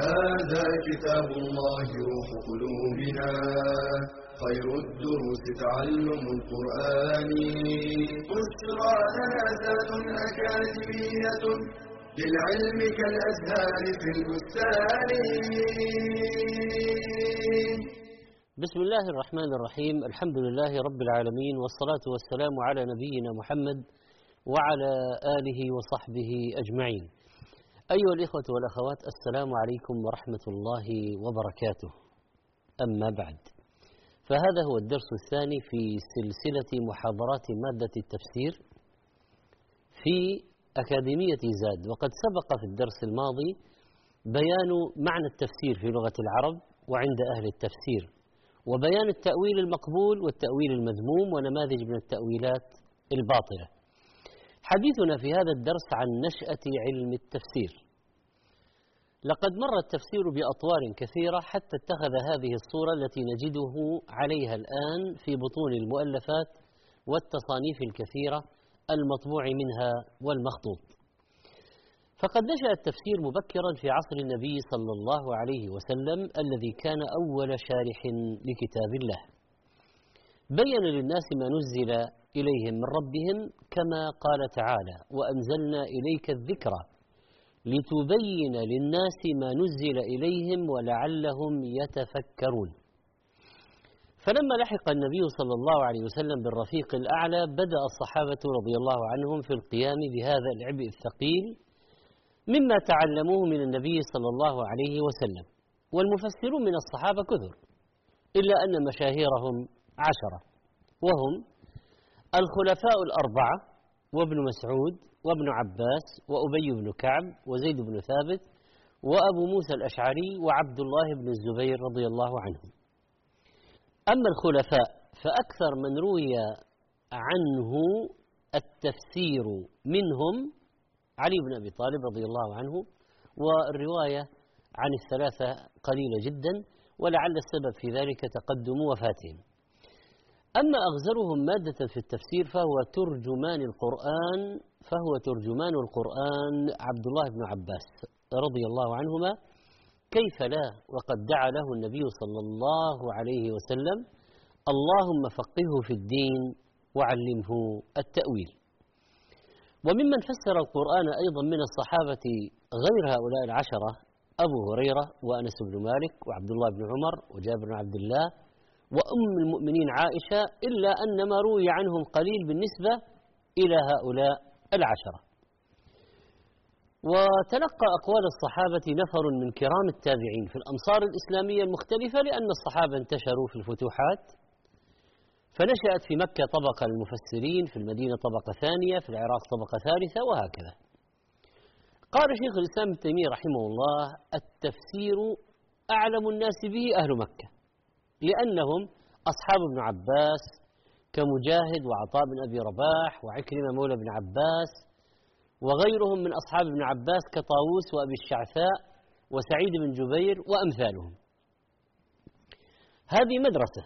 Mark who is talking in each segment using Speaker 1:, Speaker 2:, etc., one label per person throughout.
Speaker 1: هذا كتاب الله روح قلوبنا خير الدروس تعلم القرآن. بشرى لنا زاد أكاديمية للعلم كالأزهار في البستان.
Speaker 2: بسم الله الرحمن الرحيم. الحمد لله رب العالمين والصلاة والسلام على نبينا محمد وعلى آله وصحبه أجمعين. أيها الإخوة والأخوات السلام عليكم ورحمة الله وبركاته. أما بعد فهذا هو الدرس الثاني في سلسلة محاضرات مادة التفسير في أكاديمية زاد. وقد سبق في الدرس الماضي بيان معنى التفسير في لغة العرب وعند أهل التفسير وبيان التأويل المقبول والتأويل المذموم ونماذج من التأويلات الباطلة. حديثنا في هذا الدرس عن نشأة علم التفسير. لقد مر التفسير بأطوار كثيرة حتى اتخذ هذه الصورة التي نجده عليها الآن في بطون المؤلفات والتصانيف الكثيرة المطبوع منها والمخطوط. فقد نشأ التفسير مبكرا في عصر النبي صلى الله عليه وسلم الذي كان أول شارح لكتاب الله. بين للناس ما نزل إليهم من ربهم كما قال تعالى وأنزلنا إليك الذكر لتبين للناس ما نزل إليهم ولعلهم يتفكرون. فلما لحق النبي صلى الله عليه وسلم بالرفيق الأعلى بدأ الصحابة رضي الله عنهم في القيام بهذا العبء الثقيل مما تعلموه من النبي صلى الله عليه وسلم. والمفسرون من الصحابة كثر إلا أن مشاهيرهم عشرة وهم الخلفاء الأربعة وابن مسعود وابن عباس وأبي بن كعب وزيد بن ثابت وأبو موسى الأشعري وعبد الله بن الزبير رضي الله عنهم. أما الخلفاء فأكثر من روي عنه التفسير منهم علي بن أبي طالب رضي الله عنه والرواية عن الثلاثة قليلة جدا ولعل السبب في ذلك تقدم وفاتهم. أما أغزرهم مادة في التفسير فهو ترجمان القرآن فهو ترجمان القرآن عبد الله بن عباس رضي الله عنهما كيف لا؟ وقد دعا له النبي صلى الله عليه وسلم اللهم فقهه في الدين وعلمه التأويل. وممن فسر القرآن أيضا من الصحابة غير هؤلاء العشرة أبو هريرة وأنس بن مالك وعبد الله بن عمر وجابر بن عبد الله وأم المؤمنين عائشة إلا أن ما روي عنهم قليل بالنسبة إلى هؤلاء العشرة. وتلقى أقوال الصحابة نفر من كرام التابعين في الأمصار الإسلامية المختلفة لأن الصحابة انتشروا في الفتوحات. فنشأت في مكة طبقة للمفسرين في المدينة طبقة ثانية في العراق طبقة ثالثة وهكذا. قال شيخ الإسلام ابن تيمية رحمه الله التفسير أعلم الناس به أهل مكة. لأنهم أصحاب ابن عباس كمجاهد وعطاء بن أبي رباح وعكرمة مولى بن عباس وغيرهم من أصحاب ابن عباس كطاووس وأبي الشعثاء وسعيد بن جبير وأمثالهم. هذه مدرسة.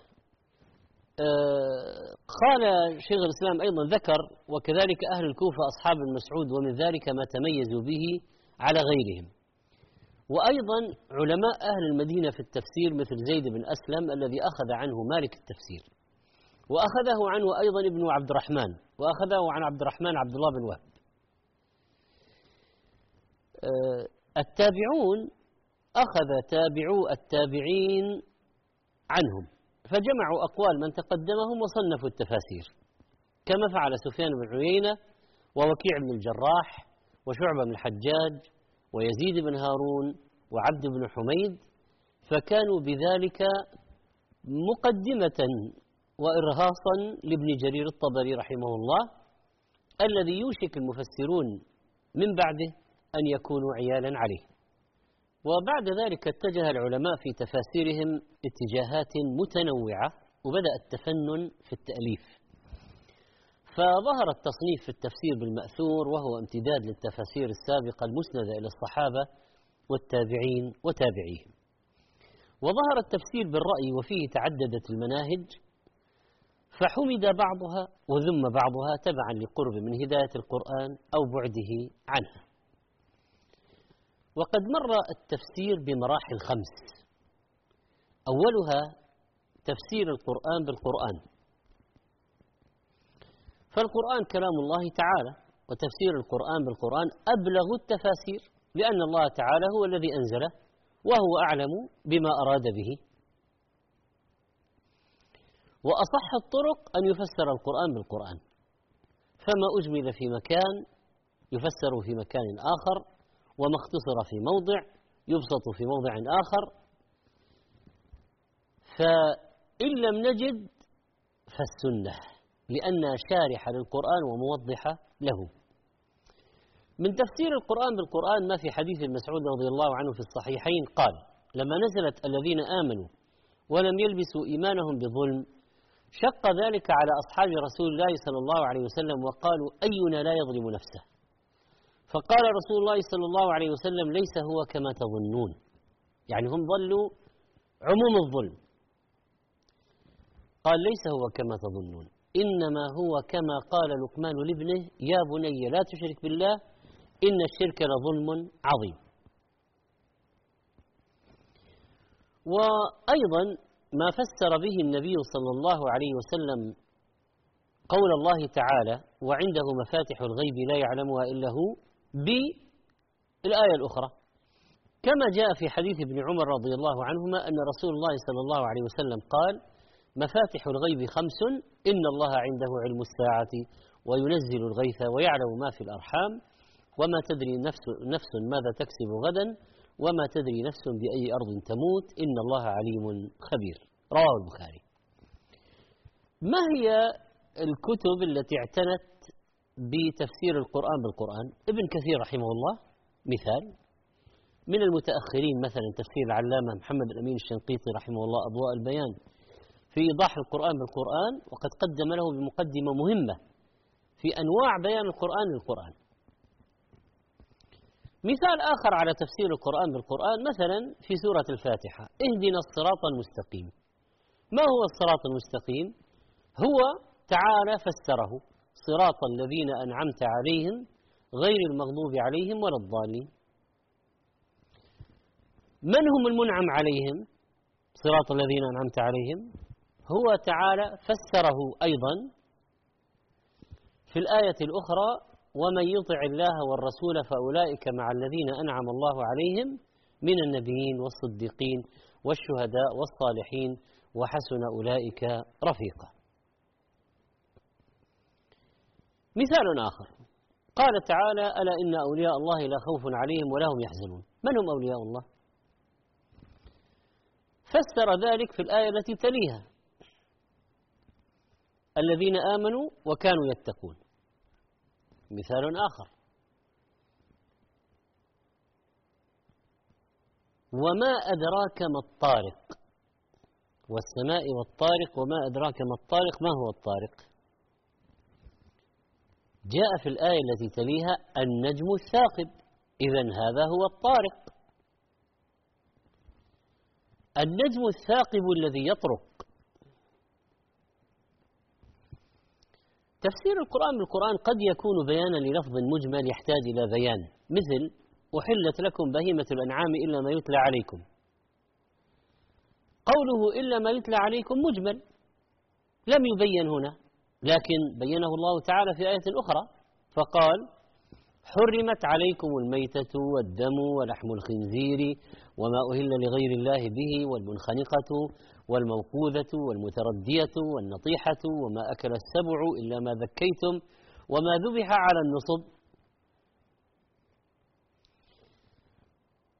Speaker 2: آه قال شيخ الإسلام أيضا ذكر وكذلك أهل الكوفة أصحاب المسعود ومن ذلك ما تميزوا به على غيرهم. وأيضا علماء أهل المدينة في التفسير مثل زيد بن أسلم الذي أخذ عنه مالك التفسير. وأخذه عنه أيضا ابن عبد الرحمن وأخذه عن عبد الرحمن عبد الله بن وهب. آه التابعون أخذ تابعو التابعين عنهم فجمعوا أقوال من تقدمهم وصنفوا التفاسير. كما فعل سفيان بن عيينة ووكيع بن الجراح وشعبة بن الحجاج ويزيد بن هارون وعبد بن حميد فكانوا بذلك مقدمة وإرهاصا لابن جرير الطبري رحمه الله الذي يوشك المفسرون من بعده أن يكونوا عيالا عليه. وبعد ذلك اتجه العلماء في تفاسيرهم اتجاهات متنوعة وبدأ التفنن في التأليف. فظهر التصنيف في التفسير بالمأثور وهو امتداد للتفاسير السابقة المسندة إلى الصحابة والتابعين وتابعيهم. وظهر التفسير بالرأي وفيه تعددت المناهج فحمد بعضها وذم بعضها تبعا لقرب من هداية القرآن أو بعده عنها. وقد مر التفسير بمراحل خمس. أولها تفسير القرآن بالقرآن. فالقرآن كلام الله تعالى وتفسير القرآن بالقرآن أبلغ التفاسير لأن الله تعالى هو الذي أنزله وهو أعلم بما أراد به. وأصح الطرق أن يفسر القرآن بالقرآن. فما أجمل في مكان يفسر في مكان آخر وما اختصر في موضع يبسط في موضع آخر. فإن لم نجد فالسنة. لأنها شارحة للقرآن وموضحة له. من تفسير القرآن بالقرآن ما في حديث مسعود رضي الله عنه في الصحيحين قال لما نزلت الذين آمنوا ولم يلبسوا إيمانهم بظلم شق ذلك على أصحاب رسول الله صلى الله عليه وسلم وقالوا أينا لا يظلم نفسه؟ فقال رسول الله صلى الله عليه وسلم ليس هو كما تظنون. يعني هم ظلوا عموم الظلم. قال ليس هو كما تظنون. إنما هو كما قال لقمان لابنه يا بني لا تشرك بالله إن الشرك لظلم عظيم. وأيضا ما فسر به النبي صلى الله عليه وسلم قول الله تعالى وعنده مفاتح الغيب لا يعلمها إلا هو بالآية الأخرى. كما جاء في حديث ابن عمر رضي الله عنهما أن رسول الله صلى الله عليه وسلم قال مفاتح الغيب خمس إن الله عنده علم الساعة وينزل الغيث ويعلم ما في الأرحام. وما تدري نفس, نفس ماذا تكسب غدا وما تدري نفس بأي أرض تموت. إن الله عليم خبير. رواه البخاري. ما هي الكتب التي اعتنت بتفسير القرآن بالقرآن؟ ابن كثير رحمه الله مثال. من المتأخرين مثلا تفسير العلامة محمد الأمين الشنقيطي رحمه الله أضواء البيان. في إيضاح القرآن بالقرآن وقد قدم له بمقدمة مهمة في أنواع بيان القرآن للقرآن. مثال آخر على تفسير القرآن بالقرآن مثلا في سورة الفاتحة اهدنا الصراط المستقيم. ما هو الصراط المستقيم؟ هو تعالى فسره صراط الذين أنعمت عليهم غير المغضوب عليهم ولا الضالين. من هم المنعم عليهم؟ صراط الذين أنعمت عليهم؟ هو تعالى فسره أيضا في الآية الأخرى ومن يطع الله والرسول فأولئك مع الذين أنعم الله عليهم من النبيين والصديقين والشهداء والصالحين وحسن أولئك رفيقا. مثال آخر. قال تعالى ألا إن أولياء الله لا خوف عليهم ولا هم يحزنون. من هم أولياء الله؟ فسر ذلك في الآية التي تليها. الذين آمنوا وكانوا يتقون. مثال آخر. وما أدراك ما الطارق؟ والسماء والطارق وما أدراك ما الطارق؟ ما هو الطارق؟ جاء في الآية التي تليها النجم الثاقب. إذا هذا هو الطارق. النجم الثاقب الذي يطرق. تفسير القرآن بالقرآن قد يكون بيانا للفظ مجمل يحتاج إلى بيان مثل أحلت لكم بهيمة الأنعام إلا ما يتلى عليكم. قوله إلا ما يتلى عليكم مجمل لم يبين هنا لكن بينه الله تعالى في آية أخرى فقال حرمت عليكم الميتة والدم ولحم الخنزير وما أهل لغير الله به والمنخنقة والموقوذة والمتردية والنطيحة وما أكل السبع إلا ما ذكيتم وما ذبح على النصب.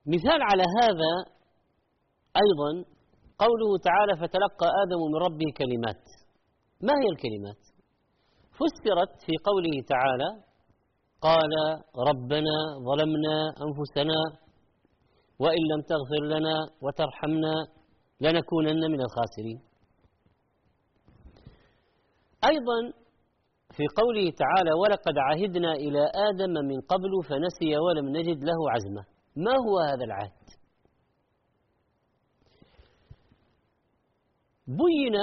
Speaker 2: مثال على هذا أيضا قوله تعالى فتلقى آدم من ربه كلمات. ما هي الكلمات؟ فسرت في قوله تعالى قال ربنا ظلمنا أنفسنا وإن لم تغفر لنا وترحمنا لنكونن من الخاسرين. أيضا في قوله تعالى ولقد عهدنا إلى آدم من قبل فنسي ولم نجد له عزمة. ما هو هذا العهد؟ بين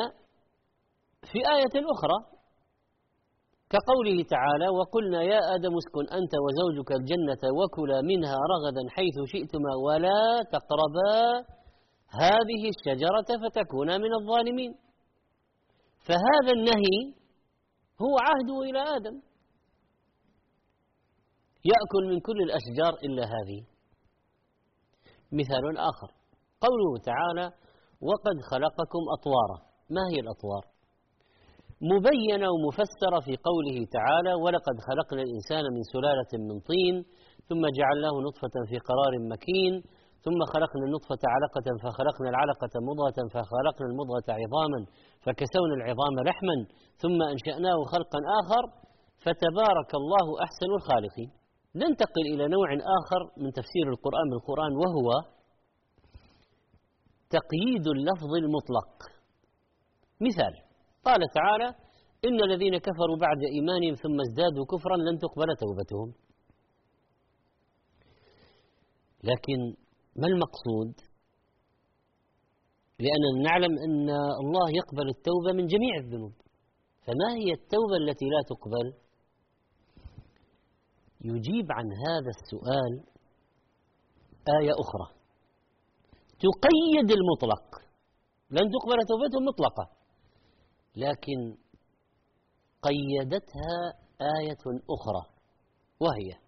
Speaker 2: في آية أخرى كقوله تعالى وقلنا يا آدم اسكن أنت وزوجك الجنة وكلا منها رغدا حيث شئتما ولا تقربا هذه الشجرة فتكونا من الظالمين. فهذا النهي هو عهده إلى آدم. يأكل من كل الأشجار إلا هذه. مثال آخر. قوله تعالى وقد خلقكم أطوارا. ما هي الأطوار؟ مبينة ومفسرة في قوله تعالى ولقد خلقنا الإنسان من سلالة من طين ثم جعلناه نطفة في قرار مكين ثم خلقنا النطفة علقة فخلقنا العلقة مضغة فخلقنا المضغة عظاما فكسونا العظام لحما ثم أنشأناه خلقا آخر فتبارك الله أحسن الخالقين. ننتقل إلى نوع آخر من تفسير القرآن بالقرآن وهو تقييد اللفظ المطلق. مثال قال تعالى إن الذين كفروا بعد إيمانهم ثم ازدادوا كفرا لن تقبل توبتهم. لكن ما المقصود؟ لأننا نعلم أن الله يقبل التوبة من جميع الذنوب. فما هي التوبة التي لا تقبل؟ يجيب عن هذا السؤال آية أخرى. تقيد المطلق. لن تقبل توبته مطلقة. لكن قيدتها آية أخرى وهي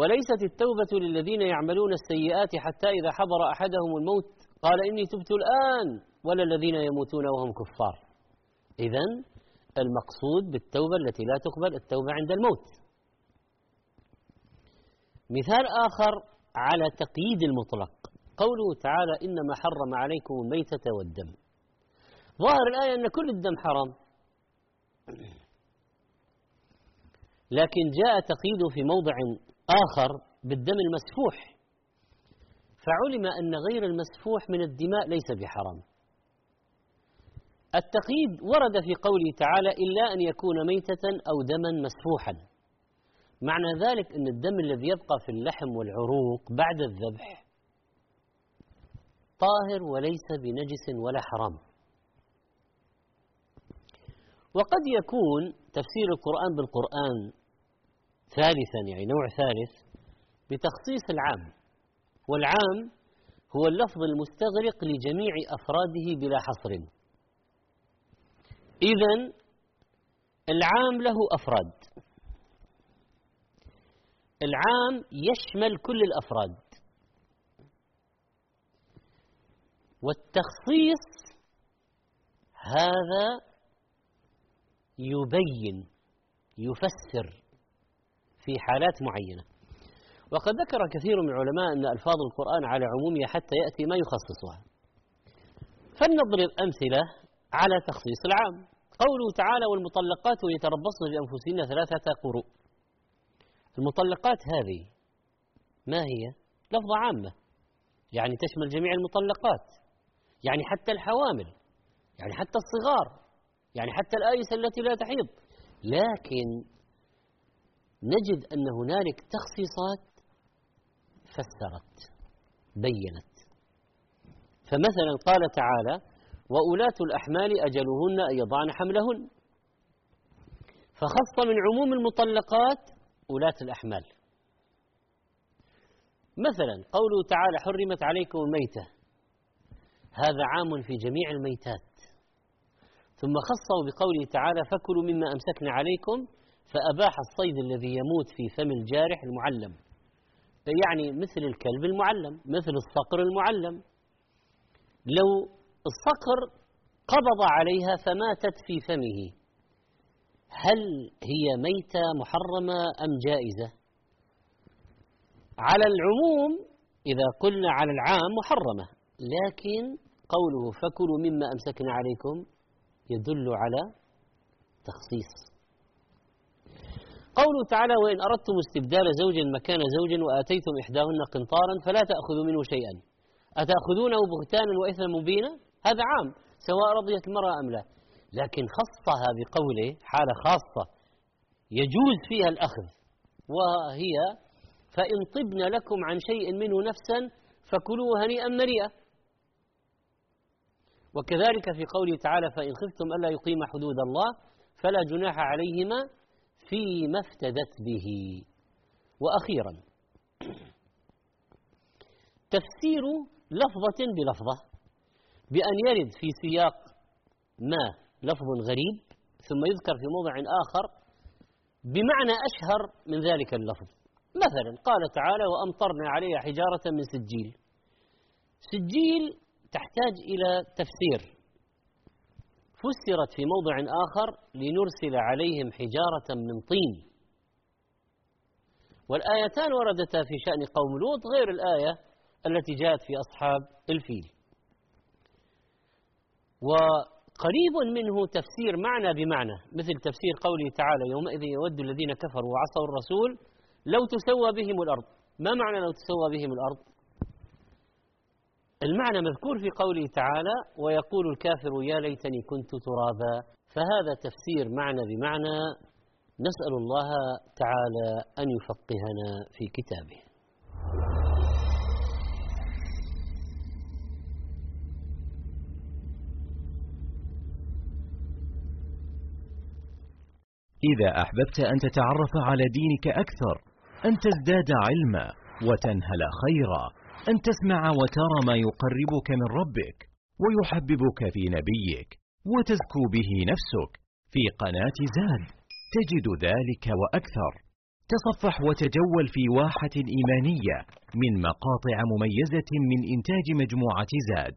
Speaker 2: وليست التوبة للذين يعملون السيئات حتى إذا حضر أحدهم الموت. قال إني تبت الآن ولا الذين يموتون وهم كفار. إذا المقصود بالتوبة التي لا تقبل التوبة عند الموت. مثال آخر على تقييد المطلق. قوله تعالى إنما حرم عليكم الميتة والدم. ظاهر الآية أن كل الدم حرام. لكن جاء تقييده في موضع آخر بالدم المسفوح. فعلم أن غير المسفوح من الدماء ليس بحرام. التقييد ورد في قوله تعالى إلا أن يكون ميتة أو دما مسفوحا. معنى ذلك أن الدم الذي يبقى في اللحم والعروق بعد الذبح طاهر وليس بنجس ولا حرام. وقد يكون تفسير القرآن بالقرآن ثالثا يعني نوع ثالث بتخصيص العام. والعام هو اللفظ المستغرق لجميع أفراده بلا حصر. إذا العام له أفراد. العام يشمل كل الأفراد. والتخصيص هذا يبين يفسر في حالات معينة. وقد ذكر كثير من العلماء أن ألفاظ القرآن على عمومها حتى يأتي ما يخصصها. فلنضرب أمثلة على تخصيص العام. قوله تعالى والمطلقات يتربصن بأنفسهن ثلاثة قروء. المطلقات هذه ما هي؟ لفظة عامة. يعني تشمل جميع المطلقات. يعني حتى الحوامل. يعني حتى الصغار. يعني حتى الآيسة التي لا تحيض. لكن نجد أن هنالك تخصيصات فسرت بينت. فمثلا قال تعالى وأولاة الأحمال أجلهن أن يضعن حملهن. فخص من عموم المطلقات أولاة الأحمال. مثلا قوله تعالى حرمت عليكم الميتة. هذا عام في جميع الميتات. ثم خصه بقوله تعالى فكلوا مما أمسكنا عليكم فأباح الصيد الذي يموت في فم الجارح المعلم. يعني مثل الكلب المعلم مثل الصقر المعلم. لو الصقر قبض عليها فماتت في فمه هل هي ميتة محرمة أم جائزة؟ على العموم إذا قلنا على العام محرمة لكن قوله فكلوا مما أمسكنا عليكم يدل على تخصيص. قوله تعالى وإن أردتم استبدال زوج مكان زوج وآتيتم إحداهن قنطارا فلا تأخذوا منه شيئا. أتأخذونه بهتانا وإثما مبينا؟ هذا عام سواء رضيت المرأة أم لا. لكن خصها بقوله حالة خاصة يجوز فيها الأخذ وهي فإن طبن لكم عن شيء منه نفسا فكلوا هنيئا مريئا. وكذلك في قوله تعالى فإن خفتم ألا يقيم حدود الله فلا جناح عليهما فيما افتدت به. وأخيرا تفسير لفظة بلفظة بأن يرد في سياق ما لفظ غريب ثم يذكر في موضع آخر بمعنى أشهر من ذلك اللفظ. مثلا قال تعالى وأمطرنا عليها حجارة من سجيل. سجيل تحتاج إلى تفسير. فسرت في موضع آخر لنرسل عليهم حجارة من طين. والآيتان وردتا في شأن قوم لوط غير الآية التي جاءت في أصحاب الفيل. وقريب منه تفسير معنى بمعنى مثل تفسير قوله تعالى يومئذ يود الذين كفروا وعصوا الرسول لو تسوى بهم الأرض. ما معنى لو تسوى بهم الأرض؟ المعنى مذكور في قوله تعالى ويقول الكافر يا ليتني كنت ترابا. فهذا تفسير معنى بمعنى نسأل الله تعالى أن يفقهنا في كتابه.
Speaker 3: إذا أحببت أن تتعرف على دينك أكثر أن تزداد علما وتنهل خيرا. أن تسمع وترى ما يقربك من ربك ويحببك في نبيك وتزكو به نفسك في قناة زاد. تجد ذلك وأكثر. تصفح وتجول في واحة إيمانية من مقاطع مميزة من إنتاج مجموعة زاد.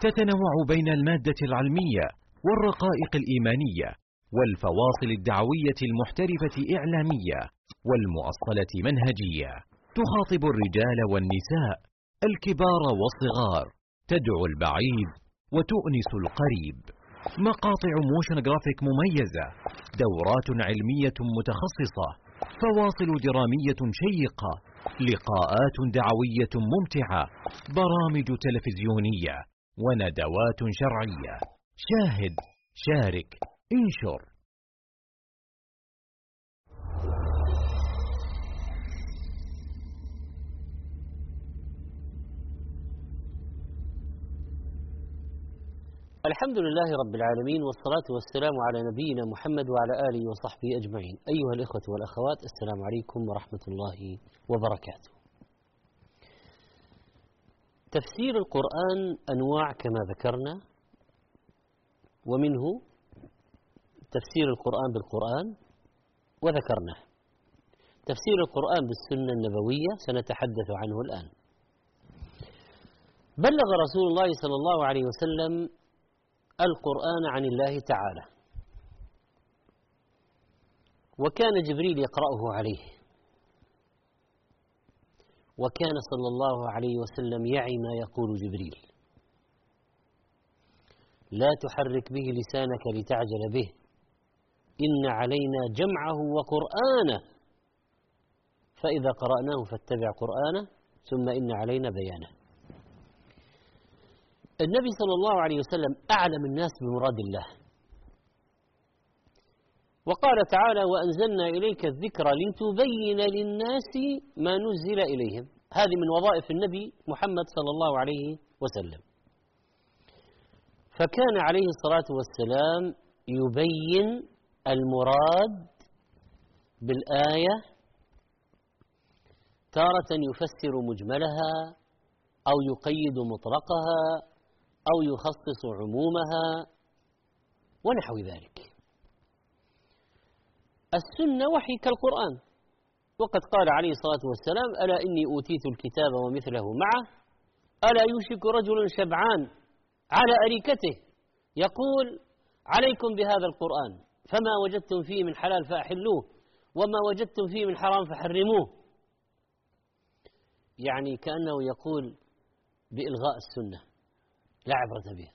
Speaker 3: تتنوع بين المادة العلمية والرقائق الإيمانية والفواصل الدعوية المحترفة إعلامية والمؤصلة منهجية. تخاطب الرجال والنساء الكبار والصغار. تدعو البعيد وتؤنس القريب. مقاطع motion graphic مميزة. دورات علمية متخصصة. فواصل درامية شيقة. لقاءات دعوية ممتعة. برامج تلفزيونية. وندوات شرعية. شاهد شارك انشر.
Speaker 2: الحمد لله رب العالمين والصلاة والسلام على نبينا محمد وعلى آله وصحبه أجمعين. أيها الإخوة والأخوات السلام عليكم ورحمة الله وبركاته. تفسير القرآن أنواع كما ذكرنا ومنه تفسير القرآن بالقرآن وذكرناه. تفسير القرآن بالسنة النبوية سنتحدث عنه الآن. بلغ رسول الله صلى الله عليه وسلم القرآن عن الله تعالى. وكان جبريل يقرأه عليه. وكان صلى الله عليه وسلم يعي ما يقول جبريل. لا تحرك به لسانك لتعجل به. إن علينا جمعه وقرآنه. فإذا قرأناه فاتبع قرآنه ثم إن علينا بيانه. النبي صلى الله عليه وسلم أعلم الناس بمراد الله. وقال تعالى وأنزلنا إليك الذكر لتبين للناس ما نزل إليهم. هذه من وظائف النبي محمد صلى الله عليه وسلم. فكان عليه الصلاة والسلام يبين المراد بالآية تارة يفسر مجملها أو يقيد مطلقها أو يخصص عمومها ونحو ذلك. السنة وحي كالقرآن. وقد قال عليه الصلاة والسلام ألا إني أوتيت الكتاب ومثله معه؟ ألا يوشك رجل شبعان على أريكته يقول عليكم بهذا القرآن فما وجدتم فيه من حلال فأحلوه وما وجدتم فيه من حرام فحرموه. يعني كأنه يقول بإلغاء السنة. لا عبرة بها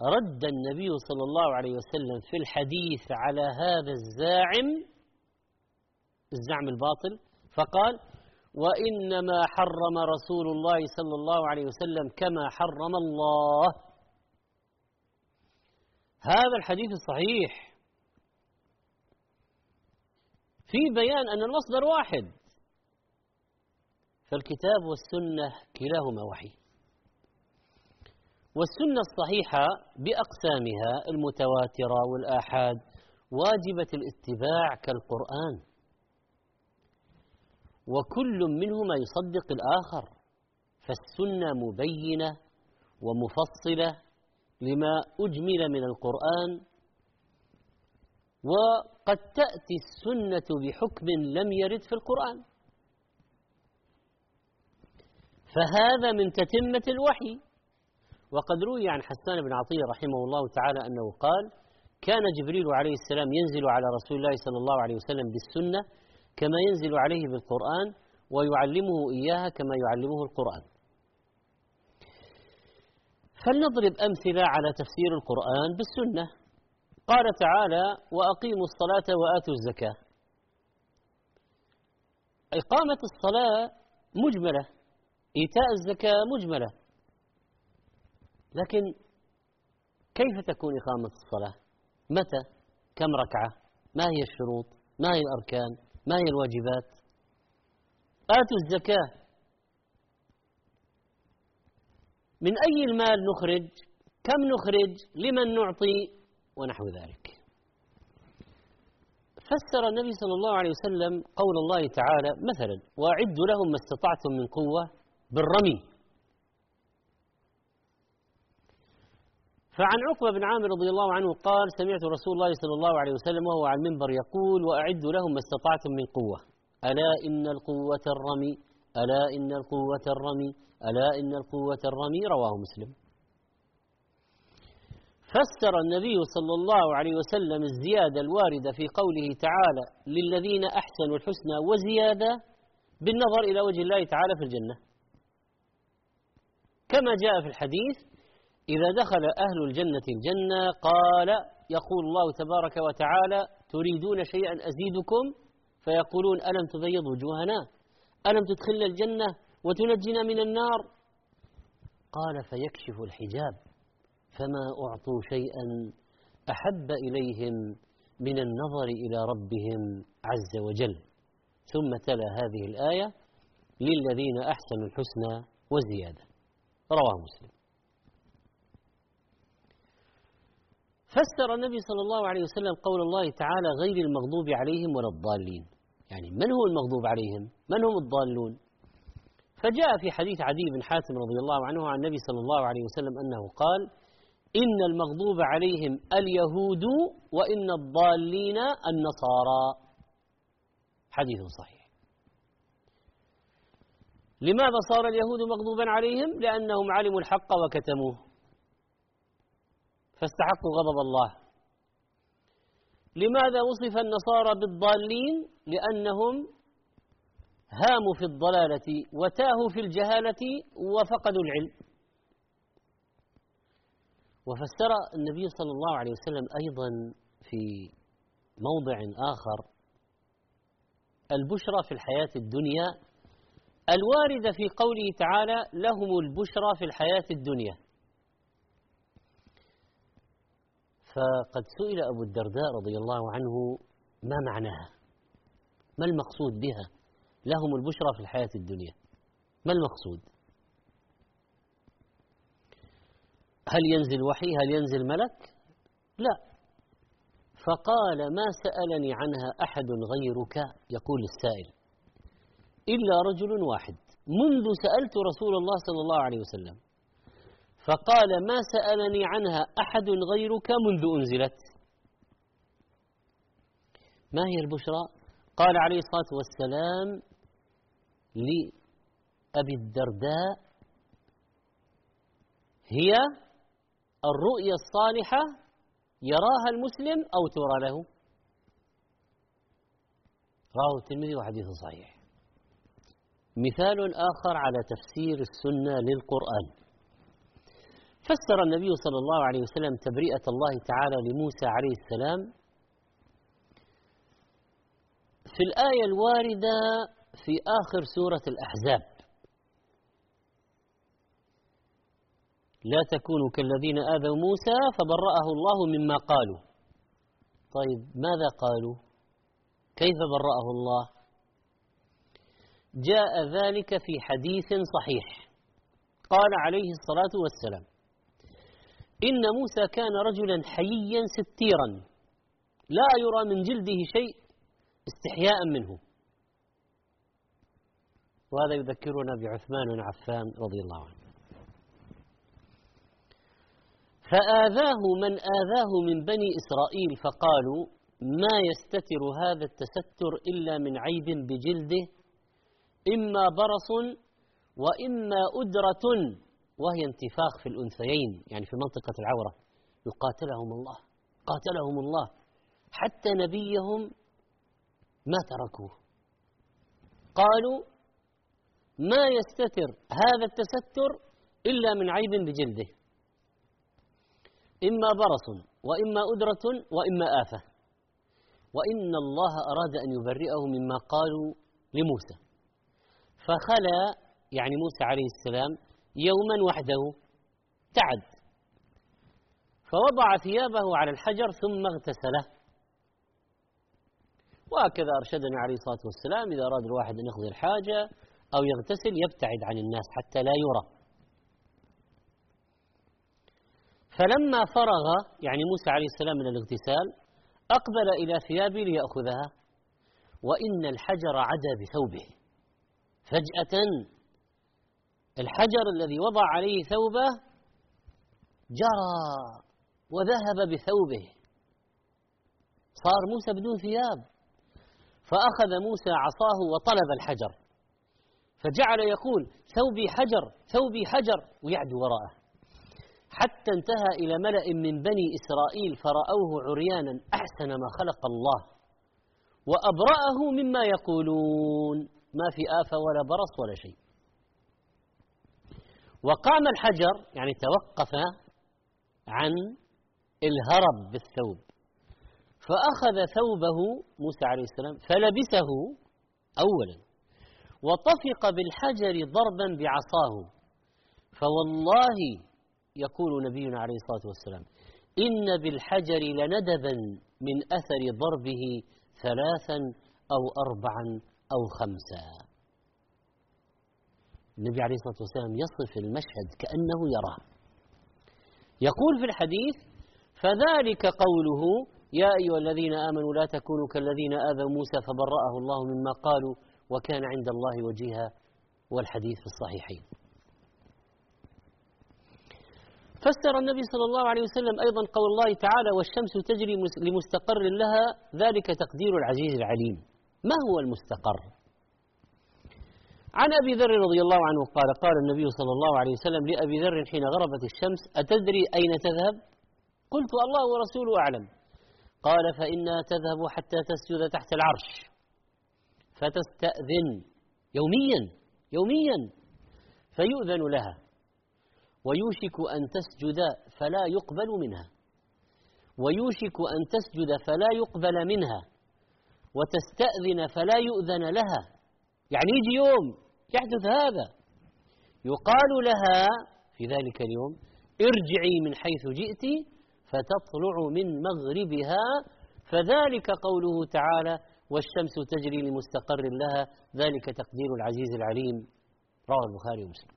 Speaker 2: رد النبي صلى الله عليه وسلم في الحديث على هذا الزاعم الزعم الباطل فقال وإنما حرم رسول الله صلى الله عليه وسلم كما حرم الله. هذا الحديث الصحيح في بيان أن المصدر واحد. فالكتاب والسنة كلاهما وحي. والسنة الصحيحة بأقسامها المتواترة والآحاد واجبة الاتباع كالقرآن. وكل منهما يصدق الآخر فالسنة مبينة ومفصلة لما أجمل من القرآن. وقد تأتي السنة بحكم لم يرد في القرآن. فهذا من تتمة الوحي. وقد روي عن حسان بن عطية رحمه الله تعالى أنه قال كان جبريل عليه السلام ينزل على رسول الله صلى الله عليه وسلم بالسنة كما ينزل عليه بالقرآن ويعلمه إياها كما يعلمه القرآن. فلنضرب أمثلة على تفسير القرآن بالسنة. قال تعالى وأقيموا الصلاة وآتوا الزكاة. إقامة الصلاة مجملة إيتاء الزكاة مجملة. لكن كيف تكون إقامة الصلاة؟ متى؟ كم ركعة؟ ما هي الشروط؟ ما هي الأركان؟ ما هي الواجبات؟ آتوا الزكاة. من أي المال نخرج؟ كم نخرج؟ لمن نعطي؟ ونحو ذلك. فسر النبي صلى الله عليه وسلم قول الله تعالى مثلا وأعدوا لهم ما استطعتم من قوة بالرمي. فعن عقبة بن عامر رضي الله عنه قال سمعت رسول الله صلى الله عليه وسلم وهو على المنبر يقول واعدوا لهم ما استطعتم من قوة. ألا إن القوة الرمي ألا إن القوة الرمي ألا إن القوة الرمي. رواه مسلم. فسر النبي صلى الله عليه وسلم الزيادة الواردة في قوله تعالى للذين أحسنوا الحسنى وزيادة بالنظر إلى وجه الله تعالى في الجنة. كما جاء في الحديث إذا دخل أهل الجنة الجنة قال يقول الله تبارك وتعالى تريدون شيئا أزيدكم؟ فيقولون ألم تبيض وجوهنا؟ ألم تدخلنا الجنة وتنجنا من النار؟ قال فيكشف الحجاب فما أعطوا شيئا أحب إليهم من النظر إلى ربهم عز وجل. ثم تلا هذه الآية للذين أحسنوا الحسنى وزيادة. رواه مسلم. فسر النبي صلى الله عليه وسلم قول الله تعالى غير المغضوب عليهم ولا الضالين. يعني من هو المغضوب عليهم؟ من هم الضالون؟ فجاء في حديث عدي بن حاتم رضي الله عنه عن النبي صلى الله عليه وسلم أنه قال إن المغضوب عليهم اليهود وإن الضالين النصارى. حديث صحيح. لماذا صار اليهود مغضوبا عليهم؟ لأنهم علموا الحق وكتموه. فاستحقوا غضب الله. لماذا وصف النصارى بالضالين؟ لأنهم هاموا في الضلالة وتاهوا في الجهالة وفقدوا العلم. وفسر النبي صلى الله عليه وسلم أيضا في موضع آخر البشرى في الحياة الدنيا. الواردة في قوله تعالى لهم البشرى في الحياة الدنيا. فقد سئل أبو الدرداء رضي الله عنه ما معناها؟ ما المقصود بها؟ لهم البشرى في الحياة الدنيا. ما المقصود؟ هل ينزل وحي؟ هل ينزل ملك؟ لا. فقال ما سألني عنها أحد غيرك؟ يقول السائل إلا رجل واحد. منذ سألت رسول الله صلى الله عليه وسلم. فقال ما سألني عنها أحد غيرك منذ أنزلت. ما هي البشرى؟ قال عليه الصلاة والسلام لأبي الدرداء هي الرؤيا الصالحة يراها المسلم أو ترى له؟ رواه الترمذي وحديث صحيح. مثال آخر على تفسير السنة للقرآن. فسر النبي صلى الله عليه وسلم تبرئة الله تعالى لموسى عليه السلام في الآية الواردة في آخر سورة الأحزاب. لا تكونوا كالذين آذوا موسى فبرأه الله مما قالوا. طيب ماذا قالوا؟ كيف برأه الله؟ جاء ذلك في حديث صحيح. قال عليه الصلاة والسلام إن موسى كان رجلا حييا ستيرا لا يرى من جلده شيء استحياء منه. وهذا يذكرنا بعثمان بن عفان رضي الله عنه. فآذاه من آذاه من بني إسرائيل فقالوا ما يستتر هذا التستر إلا من عيب بجلده إما برص وإما أدرة وهي انتفاخ في الأنثيين يعني في منطقة العورة. يقاتلهم الله قاتلهم الله. حتى نبيهم ما تركوه. قالوا ما يستتر هذا التستر إلا من عيب بجلده. إما برص وإما أدرة وإما آفة. وإن الله أراد أن يبرئه مما قالوا لموسى. فخلى يعني موسى عليه السلام يوما وحده تعد فوضع ثيابه على الحجر ثم اغتسله. وهكذا أرشدنا عليه الصلاة والسلام إذا أراد الواحد أن يقضي الحاجة أو يغتسل يبتعد عن الناس حتى لا يرى. فلما فرغ يعني موسى عليه السلام من الاغتسال أقبل إلى ثيابه ليأخذها. وإن الحجر عدا بثوبه. فجأة الحجر الذي وضع عليه ثوبه جرى وذهب بثوبه. صار موسى بدون ثياب. فأخذ موسى عصاه وطلب الحجر. فجعل يقول ثوبي حجر ثوبي حجر ويعدو وراءه. حتى انتهى إلى ملأ من بني إسرائيل فرأوه عريانا أحسن ما خلق الله. وأبرأه مما يقولون. ما في آفة ولا برص ولا شيء. وقام الحجر يعني توقف عن الهرب بالثوب. فأخذ ثوبه موسى عليه السلام فلبسه أولا وطفق بالحجر ضربا بعصاه. فوالله يقول نبينا عليه الصلاة والسلام إن بالحجر لندبا من أثر ضربه ثلاثا أو أربعا أو خمسا. النبي عليه الصلاة والسلام يصف المشهد كأنه يراه. يقول في الحديث فذلك قوله يا أيها الذين آمنوا لا تكونوا كالذين آذوا موسى فبرأه الله مما قالوا وكان عند الله وجيها والحديث في الصحيحين. فسر النبي صلى الله عليه وسلم أيضا قول الله تعالى والشمس تجري لمستقر لها ذلك تقدير العزيز العليم. ما هو المستقر؟ عن أبي ذر رضي الله عنه قال قال النبي صلى الله عليه وسلم لأبي ذر حين غربت الشمس أتدري أين تذهب؟ قلت الله ورسوله أعلم. قال فإنها تذهب حتى تسجد تحت العرش. فتستأذن. يوميا يوميا. فيؤذن لها. ويوشك أن تسجد فلا يقبل منها. ويوشك أن تسجد فلا يقبل منها. وتستأذن فلا يؤذن لها. يعني يجي يوم يحدث هذا. يقال لها في ذلك اليوم ارجعي من حيث جئت فتطلع من مغربها. فذلك قوله تعالى والشمس تجري لمستقر لها. ذلك تقدير العزيز العليم. رواه البخاري ومسلم.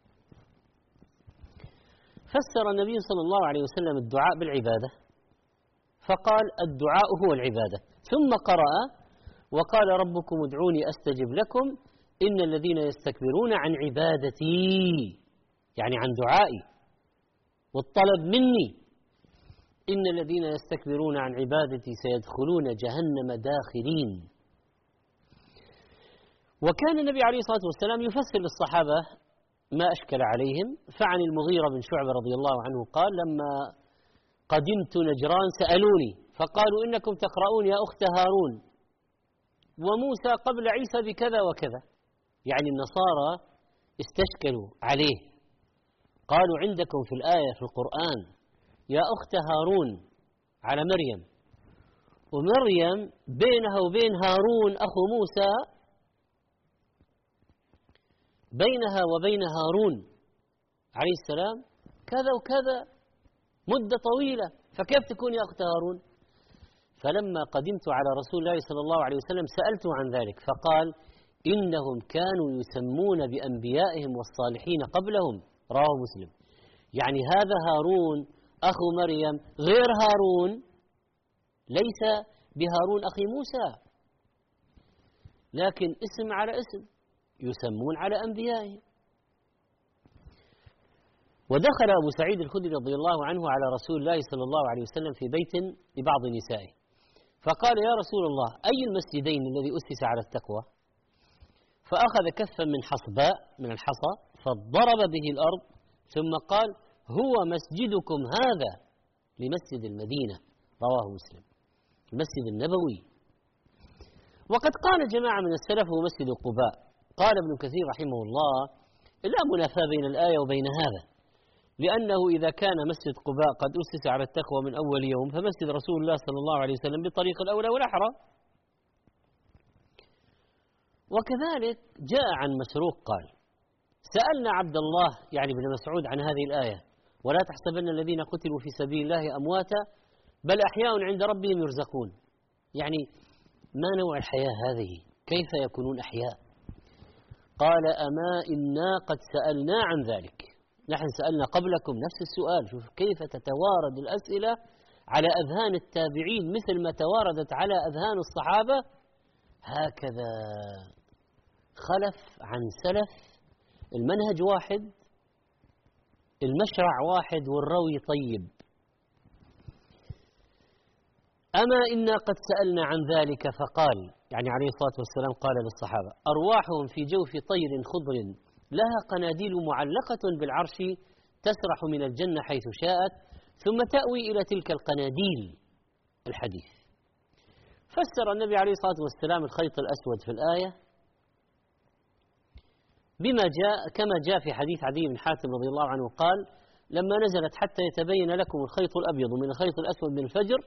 Speaker 2: فسر النبي صلى الله عليه وسلم الدعاء بالعبادة. فقال الدعاء هو العبادة. ثم قرأ وقال ربكم ادعوني أستجب لكم. إن الذين يستكبرون عن عبادتي يعني عن دعائي والطلب مني إن الذين يستكبرون عن عبادتي سيدخلون جهنم داخلين وكان النبي عليه الصلاة والسلام يفسر للصحابة ما أشكل عليهم. فعن المغيرة بن شعبة رضي الله عنه قال لما قدمت نجران سألوني فقالوا إنكم تقرؤون يا أخت هارون وموسى قبل عيسى بكذا وكذا. يعني النصارى استشكلوا عليه. قالوا عندكم في الآية في القرآن يا أخت هارون على مريم. ومريم بينها وبين هارون أخو موسى بينها وبين هارون عليه السلام كذا وكذا مدة طويلة. فكيف تكون يا أخت هارون؟ فلما قدمت على رسول الله صلى الله عليه وسلم سألته عن ذلك فقال إنهم كانوا يسمون بأنبيائهم والصالحين قبلهم. رواه مسلم. يعني هذا هارون أخو مريم غير هارون ليس بهارون أخي موسى. لكن اسم على اسم يسمون على أنبيائهم. ودخل أبو سعيد الخدري رضي الله عنه على رسول الله صلى الله عليه وسلم في بيت لبعض نسائه. فقال يا رسول الله أي المسجدين الذي أسس على التقوى؟ فأخذ كفا من حصباء من الحصى فضرب به الأرض ثم قال هو مسجدكم هذا لمسجد المدينة. رواه مسلم. المسجد النبوي. وقد قال جماعة من السلف هو مسجد قباء. قال ابن كثير رحمه الله لا منافاة بين الآية وبين هذا لأنه إذا كان مسجد قباء قد أسس على التقوى من أول يوم فمسجد رسول الله صلى الله عليه وسلم بالطريق الأولى والأحرى. وكذلك جاء عن مسروق قال سألنا عبد الله يعني ابن مسعود عن هذه الآية ولا تحسبن الذين قتلوا في سبيل الله أمواتا بل أحياء عند ربهم يرزقون. يعني ما نوع الحياة هذه؟ كيف يكونون أحياء؟ قال أما إنا قد سألنا عن ذلك. نحن سألنا قبلكم نفس السؤال شوف كيف تتوارد الأسئلة على أذهان التابعين مثل ما تواردت على أذهان الصحابة؟ هكذا. خلف عن سلف. المنهج واحد المشرع واحد والروي طيب. أما إنا قد سألنا عن ذلك فقال يعني عليه الصلاة والسلام قال للصحابة أرواحهم في جوف طير خضر لها قناديل معلقة بالعرش تسرح من الجنة حيث شاءت ثم تأوي إلى تلك القناديل. الحديث. فسر النبي عليه الصلاة والسلام الخيط الأسود في الآية بما جاء كما جاء في حديث عدي بن حاتم رضي الله عنه قال لما نزلت حتى يتبين لكم الخيط الأبيض من الخيط الأسود من الفجر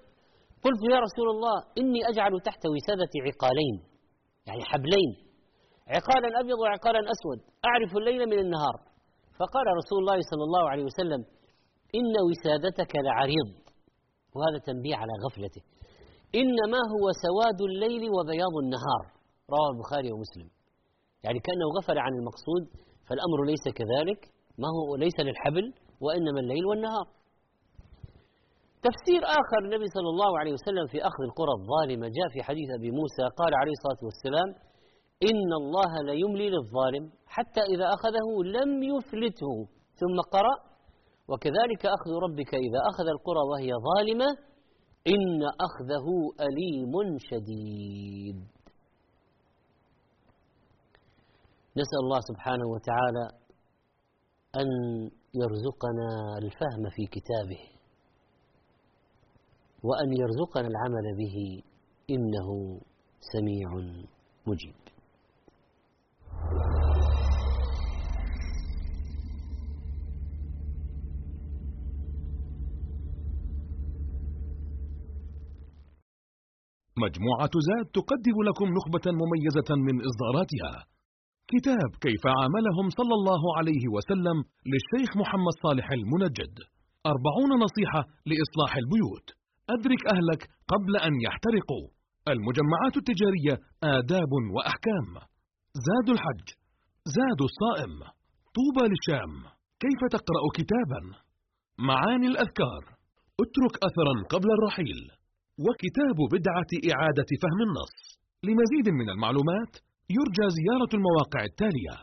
Speaker 2: قلت يا رسول الله إني أجعل تحت وسادة عقالين يعني حبلين عقالا أبيض وعقالا أسود أعرف الليل من النهار. فقال رسول الله صلى الله عليه وسلم إن وسادتك لعريض. وهذا تنبيه على غفلته. إنما هو سواد الليل وبياض النهار. رواه البخاري ومسلم. يعني كأنه غفل عن المقصود فالأمر ليس كذلك. ما هو ليس للحبل وإنما الليل والنهار. تفسير آخر النبي صلى الله عليه وسلم في أخذ القرى الظالمة جاء في حديث أبي موسى قال عليه الصلاة والسلام إن الله ليملي للظالم حتى إذا أخذه لم يفلته ثم قرأ وكذلك أخذ ربك إذا أخذ القرى وهي ظالمة إن أخذه أليم شديد. نسأل الله سبحانه وتعالى أن يرزقنا الفهم في كتابه وأن يرزقنا العمل به إنه سميع مجيب.
Speaker 4: مجموعة زاد تقدم لكم نخبة مميزة من إصداراتها. كتاب كيف عاملهم صلى الله عليه وسلم للشيخ محمد صالح المنجد. أربعون نصيحة لإصلاح البيوت. أدرك أهلك قبل أن يحترقوا. المجمعات التجارية آداب وأحكام. زاد الحج. زاد الصائم. طوبى للشام. كيف تقرأ كتابا؟ معاني الأذكار. اترك أثرا قبل الرحيل. وكتاب بدعة إعادة فهم النص. لمزيد من المعلومات يرجى زيارة المواقع التالية.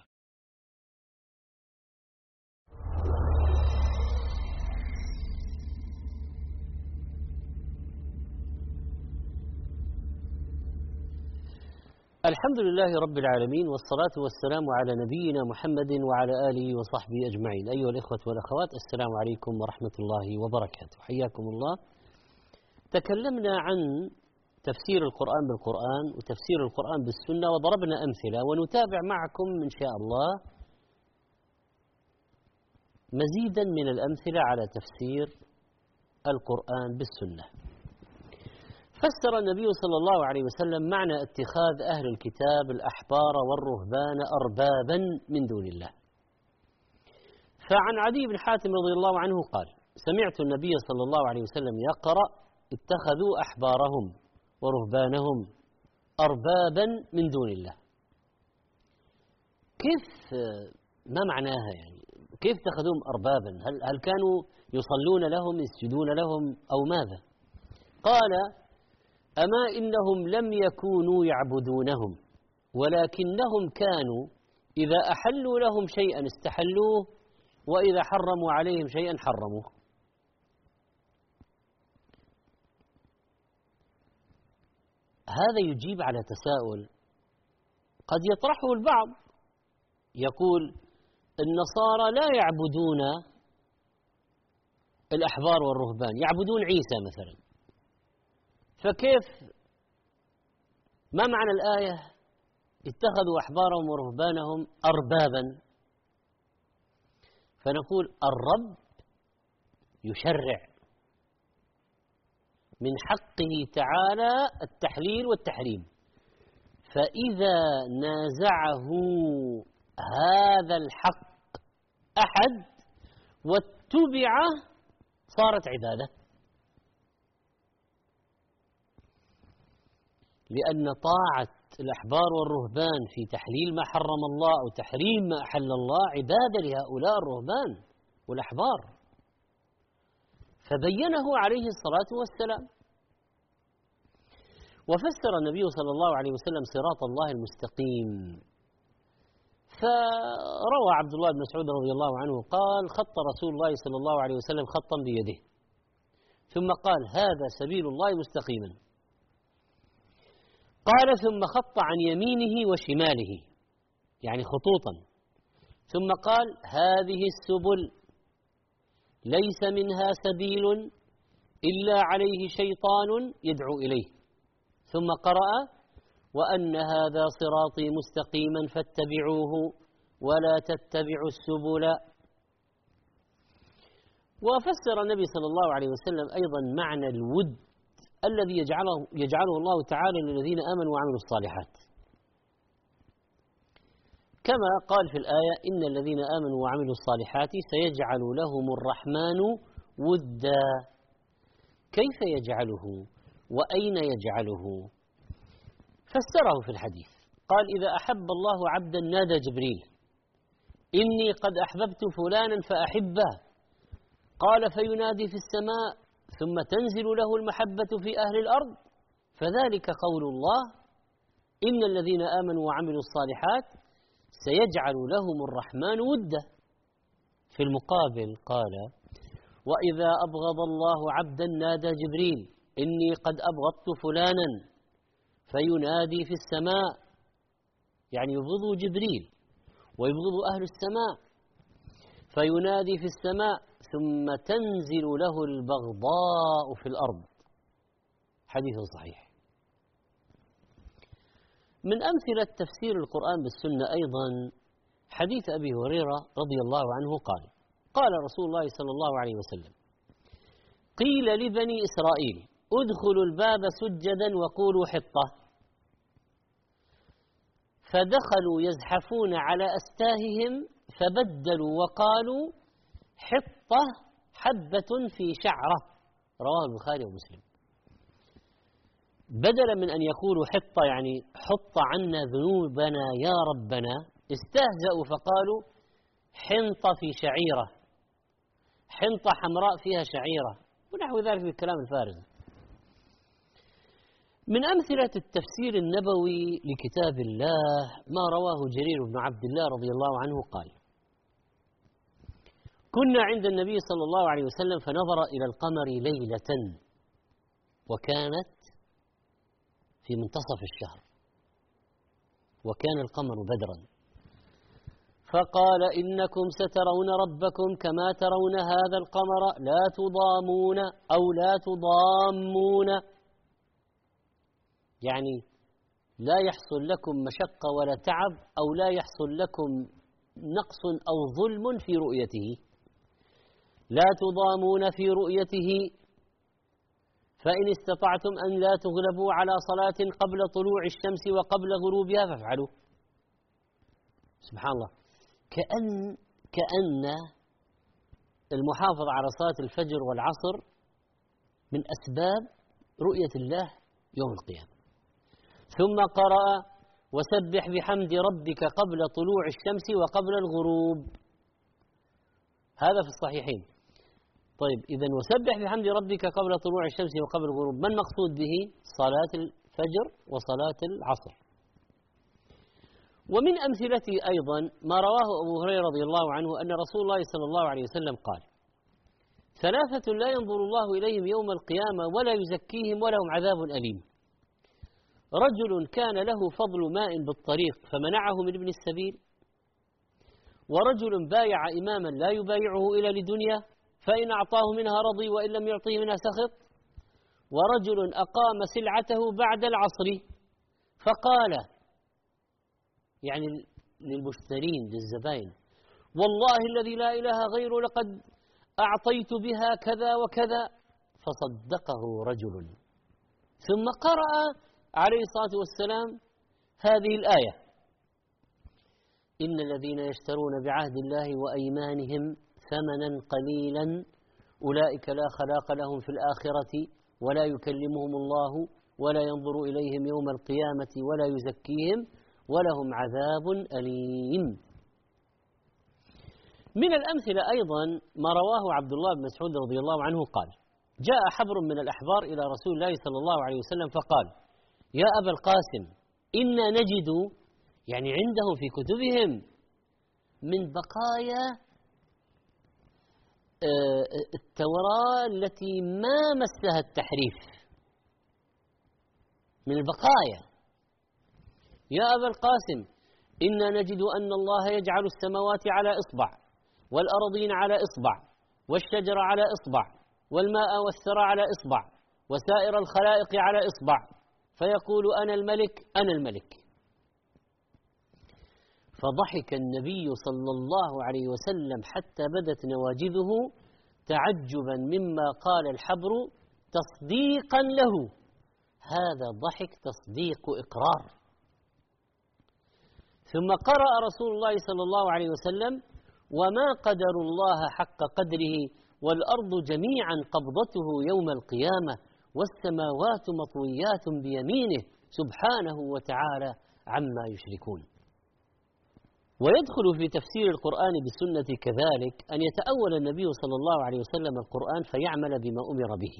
Speaker 2: الحمد لله رب العالمين والصلاة والسلام على نبينا محمد وعلى آله وصحبه أجمعين. أيها الإخوة والأخوات السلام عليكم ورحمة الله وبركاته. حياكم الله. تكلمنا عن تفسير القرآن بالقرآن وتفسير القرآن بالسنة وضربنا أمثلة ونتابع معكم إن شاء الله مزيدا من الأمثلة على تفسير القرآن بالسنة. فسر النبي صلى الله عليه وسلم معنى اتخاذ أهل الكتاب الأحبار والرهبان أربابا من دون الله. فعن عدي بن حاتم رضي الله عنه قال سمعت النبي صلى الله عليه وسلم يقرأ اتخذوا أحبارهم ورهبانهم أربابا من دون الله. كيف ما معناها يعني؟ كيف اتخذوهم أربابا؟ هل, هل كانوا يصلون لهم يسجدون لهم أو ماذا؟ قال أما إنهم لم يكونوا يعبدونهم ولكنهم كانوا إذا أحلوا لهم شيئا استحلوه وإذا حرموا عليهم شيئا حرموه. هذا يجيب على تساؤل. قد يطرحه البعض. يقول النصارى لا يعبدون الأحبار والرهبان يعبدون عيسى مثلا. فكيف؟ ما معنى الآية؟ اتخذوا أحبارهم ورهبانهم أربابا. فنقول الرب يشرع من حقه تعالى التحليل والتحريم. فإذا نازعه هذا الحق أحد واتبعه صارت عبادة. لأن طاعة الأحبار والرهبان في تحليل ما حرم الله أو تحريم ما أحل الله عبادة لهؤلاء الرهبان والأحبار. فبينه عليه الصلاة والسلام. وفسر النبي صلى الله عليه وسلم صراط الله المستقيم. فروى عبد الله بن مسعود رضي الله عنه قال خط رسول الله صلى الله عليه وسلم خطا بيده. ثم قال هذا سبيل الله مستقيما. قال ثم خط عن يمينه وشماله. يعني خطوطا. ثم قال هذه السبل ليس منها سبيل إلا عليه شيطان يدعو إليه ثم قرأ وأن هذا صراطي مستقيما فاتبعوه ولا تتبعوا السبل وفسر النبي صلى الله عليه وسلم أيضا معنى الود الذي يجعله يجعله الله تعالى للذين آمنوا وعملوا الصالحات. كما قال في الآية ان الذين امنوا وعملوا الصالحات سيجعل لهم الرحمن ودا. كيف يجعله؟ واين يجعله؟ فسره في الحديث قال إذا أحب الله عبدا نادى جبريل إني قد أحببت فلانا فأحبه قال فينادي في السماء ثم تنزل له المحبة في أهل الأرض فذلك قول الله إن الذين آمنوا وعملوا الصالحات سيجعل لهم الرحمن ودا. في المقابل قال وإذا أبغض الله عبدا نادى جبريل إني قد أبغضت فلانا فينادي في السماء. يعني يبغض جبريل ويبغض أهل السماء. فينادي في السماء ثم تنزل له البغضاء في الأرض. حديث صحيح. من أمثلة تفسير القرآن بالسنة أيضا حديث أبي هريرة رضي الله عنه قال قال رسول الله صلى الله عليه وسلم قيل لبني إسرائيل ادخلوا الباب سجدا وقولوا حطة. فدخلوا يزحفون على أستاههم فبدلوا وقالوا حطة حبة في شعرة. رواه البخاري ومسلم. بدلا من أن يقولوا حطة يعني حط عنا ذنوبنا يا ربنا استهزأوا فقالوا حنطة في شعيرة حنطة حمراء فيها شعيرة ونحو ذلك من الكلام الفارغ من أمثلة التفسير النبوي لكتاب الله ما رواه جرير بن عبد الله رضي الله عنه قال كنا عند النبي صلى الله عليه وسلم فنظر إلى القمر ليلة وكانت في منتصف الشهر. وكان القمر بدرا. فقال إنكم سترون ربكم كما ترون هذا القمر لا تضامون أو لا تضامون. يعني لا يحصل لكم مشقة ولا تعب أو لا يحصل لكم نقص أو ظلم في رؤيته. لا تضامون في رؤيته فإن استطعتم أن لا تغلبوا على صلاة قبل طلوع الشمس وقبل غروبها فافعلوا. سبحان الله. كأن كأن المحافظة على صلاة الفجر والعصر من أسباب رؤية الله يوم القيامة. ثم قرأ وسبح بحمد ربك قبل طلوع الشمس وقبل الغروب. هذا في الصحيحين. طيب إذا وسبح بحمد ربك قبل طلوع الشمس وقبل الغروب. ما المقصود به؟ صلاة الفجر وصلاة العصر. ومن أمثلته أيضا ما رواه أبو هريرة رضي الله عنه أن رسول الله صلى الله عليه وسلم قال ثلاثة لا ينظر الله إليهم يوم القيامة ولا يزكيهم ولهم عذاب أليم. رجل كان له فضل ماء بالطريق فمنعه من ابن السبيل. ورجل بايع إماما لا يبايعه إلى لدنيا فإن أعطاه منها رضي وإن لم يعطيه منها سخط ورجل أقام سلعته بعد العصر فقال يعني للمشترين للزبائن والله الذي لا إله غيره لقد أعطيت بها كذا وكذا فصدقه رجل. ثم قرأ عليه الصلاة والسلام هذه الآية. إن الذين يشترون بعهد الله وأيمانهم ثمنا قليلا أولئك لا خلاق لهم في الآخرة ولا يكلمهم الله ولا ينظر إليهم يوم القيامة ولا يزكيهم ولهم عذاب أليم. من الأمثلة أيضا ما رواه عبد الله بن مسعود رضي الله عنه قال جاء حبر من الأحبار إلى رسول الله صلى الله عليه وسلم فقال يا أبا القاسم إنا نجد يعني عندهم في كتبهم من بقايا التوراة التي ما مسها التحريف. من البقايا. يا أبا القاسم إنا نجد أن الله يجعل السماوات على إصبع والأرضين على إصبع والشجر على إصبع والماء والثرى على إصبع وسائر الخلائق على إصبع. فيقول أنا الملك أنا الملك. فضحك النبي صلى الله عليه وسلم حتى بدت نواجذه تعجبا مما قال الحبر تصديقا له. هذا ضحك تصديق إقرار. ثم قرأ رسول الله صلى الله عليه وسلم وما قدر الله حق قدره والأرض جميعا قبضته يوم القيامة والسماوات مطويات بيمينه سبحانه وتعالى عما يشركون. ويدخل في تفسير القرآن بالسنة كذلك أن يتأول النبي صلى الله عليه وسلم القرآن فيعمل بما أمر به.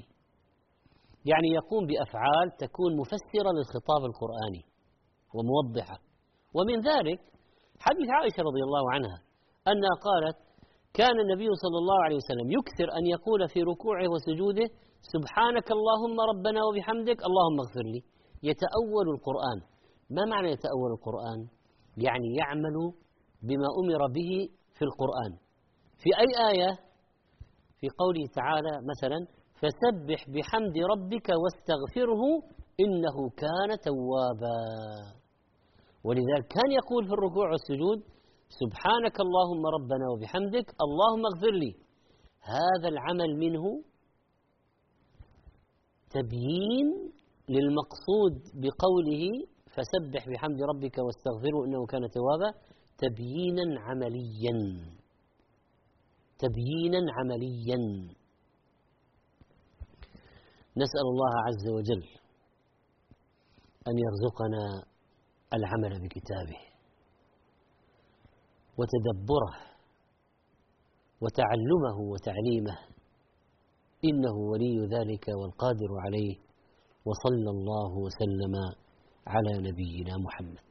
Speaker 2: يعني يقوم بأفعال تكون مفسرة للخطاب القرآني وموضحة. ومن ذلك حديث عائشة رضي الله عنها أنها قالت كان النبي صلى الله عليه وسلم يكثر أن يقول في ركوعه وسجوده سبحانك اللهم ربنا وبحمدك اللهم اغفر لي. يتأول القرآن. ما معنى يتأول القرآن؟ يعني يعمل بما أمر به في القرآن. في أي آية؟ في قوله تعالى مثلا فسبح بحمد ربك واستغفره إنه كان توابا. ولذلك كان يقول في الركوع والسجود سبحانك اللهم ربنا وبحمدك اللهم اغفر لي. هذا العمل منه تبيين للمقصود بقوله فسبح بحمد ربك واستغفره إنه كان توابا. تبيينا عمليا. تبيينا عمليا. نسأل الله عز وجل أن يرزقنا العمل بكتابه وتدبره وتعلمه وتعليمه. إنه ولي ذلك والقادر عليه. وصلى الله وسلم على نبينا محمد.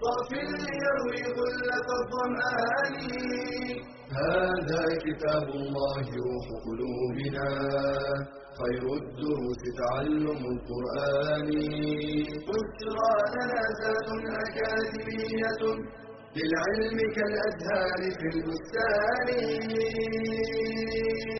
Speaker 1: صاف ليروي غلة الظمآن هذا كتاب الله روح قلوبنا. خير الدروس تعلم القرآن. بشرى لنا ذات أكاديمية للعلم كالأزهار في البستان.